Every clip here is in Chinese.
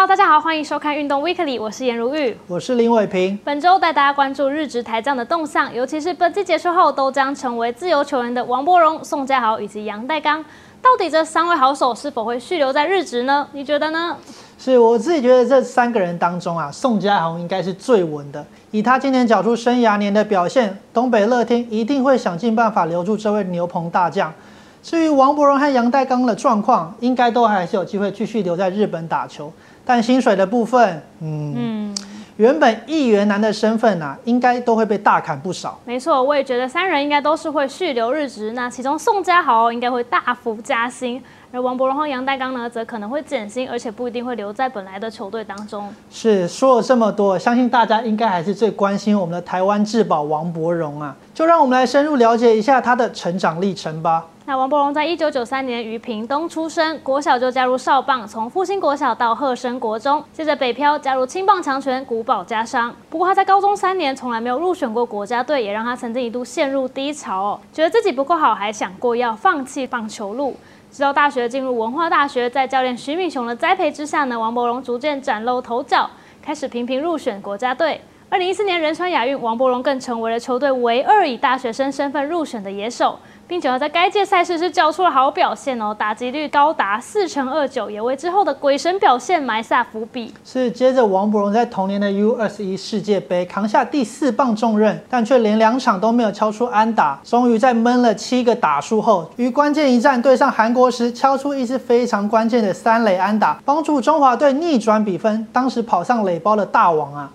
Hello，大家好，欢迎收看运动 Weekly，我是颜如玉，我是林伟平。本周带大家关注日职台将的动向，尤其是本季结束后都将成为自由球员的王柏荣、宋家豪以及杨代刚，到底这三位好手是否会续留在日职呢？你觉得呢？是我自己觉得这三个人当中啊，宋家豪应该是最稳的。以他今年缴出生涯年的表现，东北乐天一定会想尽办法留住这位牛棚大将。至于王伯荣和杨代刚的状况，应该都还是有机会继续留在日本打球。但薪水的部分，嗯，原本议员男的身份啊，应该都会被大砍不少。没错，我也觉得三人应该都是会续留日职。那其中宋家豪应该会大幅加薪。而王柏荣和杨代刚呢，则可能会减薪，而且不一定会留在本来的球队当中。是说了这么多，相信大家应该还是最关心我们的台湾至宝王柏荣啊，就让我们来深入了解一下他的成长历程吧。那王柏荣在一九九三年于屏东出生，国小就加入少棒，从复兴国小到鹤生国中，接着北漂加入青棒强权古堡家商。不过他在高中三年从来没有入选过国家队，也让他曾经一度陷入低潮哦，觉得自己不够好，还想过要放弃棒球路。直到大学进入文化大学，在教练徐敏雄的栽培之下呢，王伯荣逐渐崭露头角，开始频频入选国家队。二零一四年仁川亚运，王伯荣更成为了球队唯二以大学生身份入选的野手。并且在该届赛事是交出了好表现哦，打击率高达四成二九，也为之后的鬼神表现埋下伏笔。是接着王柏荣在同年的 U 二十一世界杯扛下第四棒重任，但却连两场都没有敲出安打，终于在闷了七个打数后，于关键一战对上韩国时敲出一支非常关键的三垒安打，帮助中华队逆转比分。当时跑上垒包的大王啊，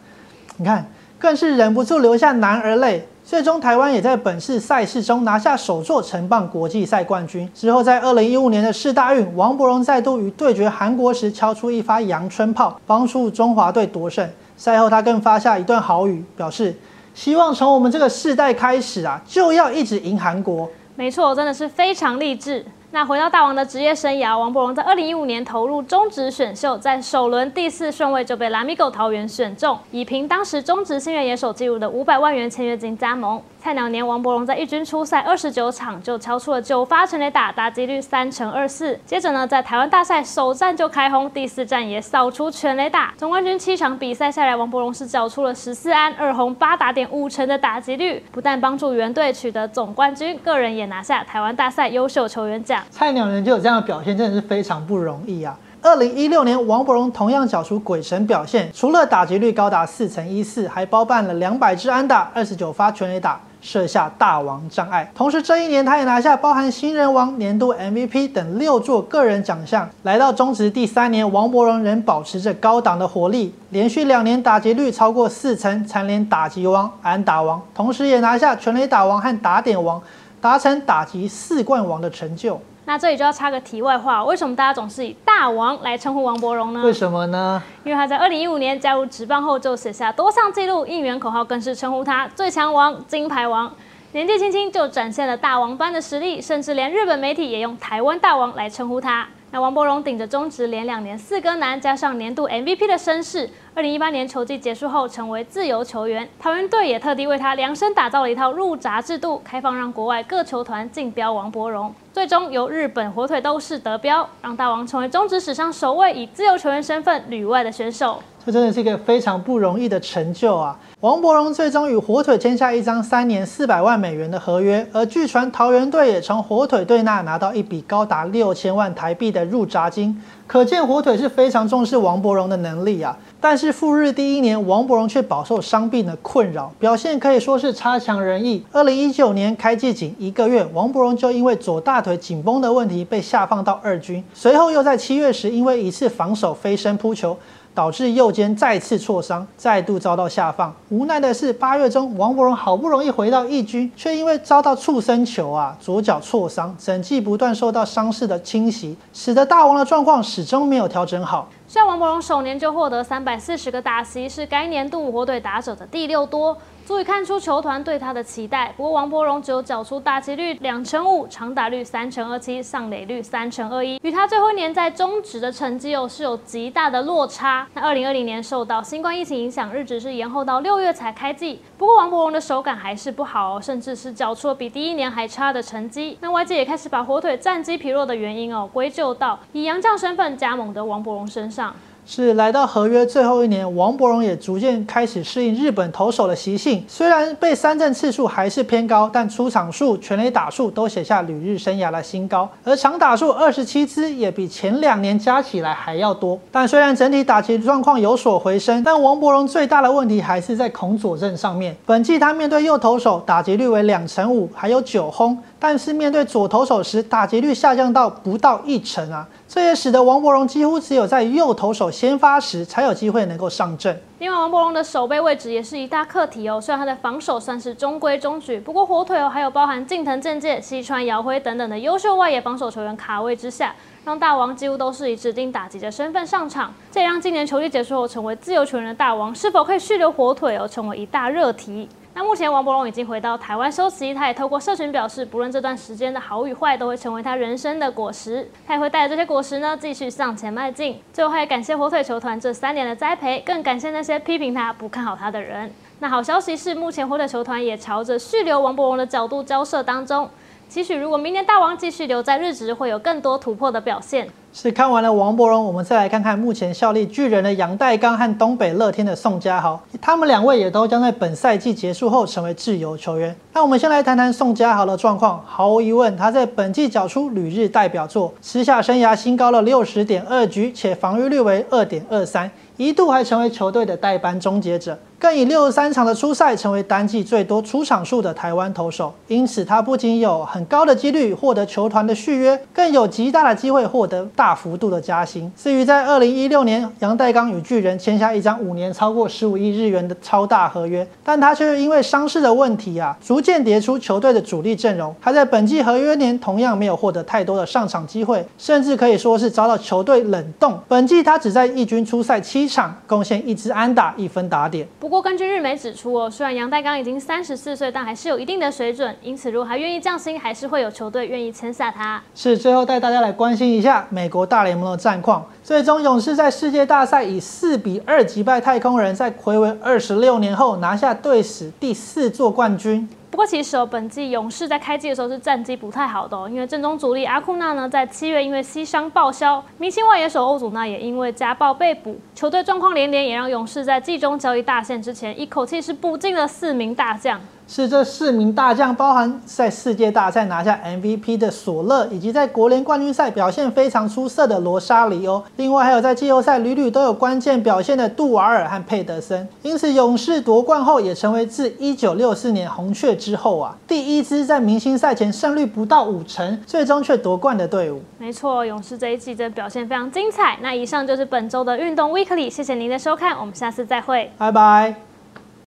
你看更是忍不住流下男儿泪。最终，台湾也在本次赛事中拿下首座成棒国际赛冠军。之后，在二零一五年的世大运，王柏荣再度与对决韩国时敲出一发阳春炮，帮助中华队夺胜。赛后，他更发下一段豪语，表示希望从我们这个世代开始啊，就要一直赢韩国。没错，真的是非常励志。那回到大王的职业生涯，王柏荣在二零一五年投入中职选秀，在首轮第四顺位就被拉米狗桃园选中，以凭当时中职新人野手记录的五百万元签约金加盟。菜鸟年，王柏荣在一军出赛二十九场就敲出了九发全垒打，打击率三成二四。接着呢，在台湾大赛首战就开轰，第四战也扫出全垒打。总冠军七场比赛下来，王柏荣是缴出了十四安二轰八打点五成的打击率，不但帮助原队取得总冠军，个人也拿下台湾大赛优秀球员奖。菜鸟人就有这样的表现，真的是非常不容易啊！二零一六年，王柏荣同样缴出鬼神表现，除了打击率高达四成一四，还包办了两百支安打、二十九发全垒打。设下大王障碍，同时这一年他也拿下包含新人王、年度 MVP 等六座个人奖项。来到中职第三年，王柏荣仍保持着高档的火力，连续两年打击率超过四成，蝉联打击王、安打王，同时也拿下全垒打王和打点王，达成打击四冠王的成就。那这里就要插个题外话，为什么大家总是以大王来称呼王伯荣呢？为什么呢？因为他在二零一五年加入职棒后就写下多项纪录，应援口号更是称呼他最强王、金牌王。年纪轻轻就展现了大王般的实力，甚至连日本媒体也用台湾大王来称呼他。那王柏荣顶着中职连两年四哥男，加上年度 MVP 的身世，二零一八年球季结束后成为自由球员，桃园队也特地为他量身打造了一套入闸制度，开放让国外各球团竞标王柏荣，最终由日本火腿斗士得标，让大王成为中职史上首位以自由球员身份旅外的选手。这真的是一个非常不容易的成就啊！王柏荣最终与火腿签下一张三年四百万美元的合约，而据传桃园队也从火腿队那拿到一笔高达六千万台币的入闸金，可见火腿是非常重视王柏荣的能力啊！但是赴日第一年，王柏荣却饱受伤病的困扰，表现可以说是差强人意。二零一九年开季仅一个月，王柏荣就因为左大腿紧绷的问题被下放到二军，随后又在七月时因为一次防守飞身扑球。导致右肩再次挫伤，再度遭到下放。无奈的是，八月中王伯荣好不容易回到义军，却因为遭到触身球啊，左脚挫伤，整季不断受到伤势的侵袭，使得大王的状况始终没有调整好。虽然王柏荣首年就获得三百四十个打席，是该年度火腿打者的第六多。足以看出球团对他的期待。不过王柏荣只有缴出打击率两成五，长打率三成二七，上垒率三成二一，与他最后一年在中职的成绩哦是有极大的落差。那二零二零年受到新冠疫情影响，日职是延后到六月才开季。不过王柏荣的手感还是不好哦，甚至是缴出了比第一年还差的成绩。那外界也开始把火腿战绩疲弱的原因哦归咎到以洋将身份加盟的王柏荣身上。是来到合约最后一年，王柏荣也逐渐开始适应日本投手的习性。虽然被三振次数还是偏高，但出场数、全垒打数都写下旅日生涯的新高，而长打数二十七支也比前两年加起来还要多。但虽然整体打击状况有所回升，但王柏荣最大的问题还是在孔左正上面。本季他面对右投手打击率为两成五，还有九轰。但是面对左投手时，打击率下降到不到一成啊，这也使得王柏荣几乎只有在右投手先发时才有机会能够上阵。另外，王柏荣的守备位置也是一大课题哦。虽然他的防守算是中规中矩，不过火腿哦还有包含近藤正介、西川遥辉等等的优秀外野防守球员卡位之下，让大王几乎都是以指定打击的身份上场，这也让今年球季结束后成为自由球员的大王是否可以续留火腿哦，成为一大热题。那目前王柏荣已经回到台湾休息，他也透过社群表示，不论这段时间的好与坏，都会成为他人生的果实。他也会带着这些果实呢，继续向前迈进。最后，他也感谢火腿球团这三年的栽培，更感谢那些批评他、不看好他的人。那好消息是，目前火腿球团也朝着续留王柏荣的角度交涉当中。期许如果明年大王继续留在日职，会有更多突破的表现。是看完了王柏荣，我们再来看看目前效力巨人的杨代刚和东北乐天的宋家豪，他们两位也都将在本赛季结束后成为自由球员。那我们先来谈谈宋家豪的状况。毫无疑问，他在本季缴出旅日代表作，私下生涯新高了六十点二局，且防御率为二点二三，一度还成为球队的代班终结者。更以六十三场的出赛成为单季最多出场数的台湾投手，因此他不仅有很高的几率获得球团的续约，更有极大的机会获得大幅度的加薪。至于在二零一六年，杨代刚与巨人签下一张五年超过十五亿日元的超大合约，但他却因为伤势的问题啊，逐渐跌出球队的主力阵容。他在本季合约年同样没有获得太多的上场机会，甚至可以说是遭到球队冷冻。本季他只在一军出赛七场，贡献一支安打，一分打点。不过，不过根据日媒指出哦，虽然杨代刚已经三十四岁，但还是有一定的水准。因此，如果还愿意降薪，还是会有球队愿意签下他。是最后带大家来关心一下美国大联盟的战况。最终，勇士在世界大赛以四比二击败太空人，在暌违二十六年后拿下队史第四座冠军。不过，其实哦，本季勇士在开季的时候是战绩不太好的哦，因为正中主力阿库纳呢在七月因为膝伤报销，明星外野手欧祖纳也因为家暴被捕，球队状况连连，也让勇士在季中交易大限之前一口气是补进了四名大将。是这四名大将，包含在世界大赛拿下 MVP 的索勒，以及在国联冠军赛表现非常出色的罗沙里欧。另外还有在季后赛屡屡都有关键表现的杜瓦尔和佩德森。因此，勇士夺冠后也成为自1964年红雀之后啊，第一支在明星赛前胜率不到五成，最终却夺冠的队伍。没错，勇士这一季的表现非常精彩。那以上就是本周的运动 Weekly，谢谢您的收看，我们下次再会，拜拜。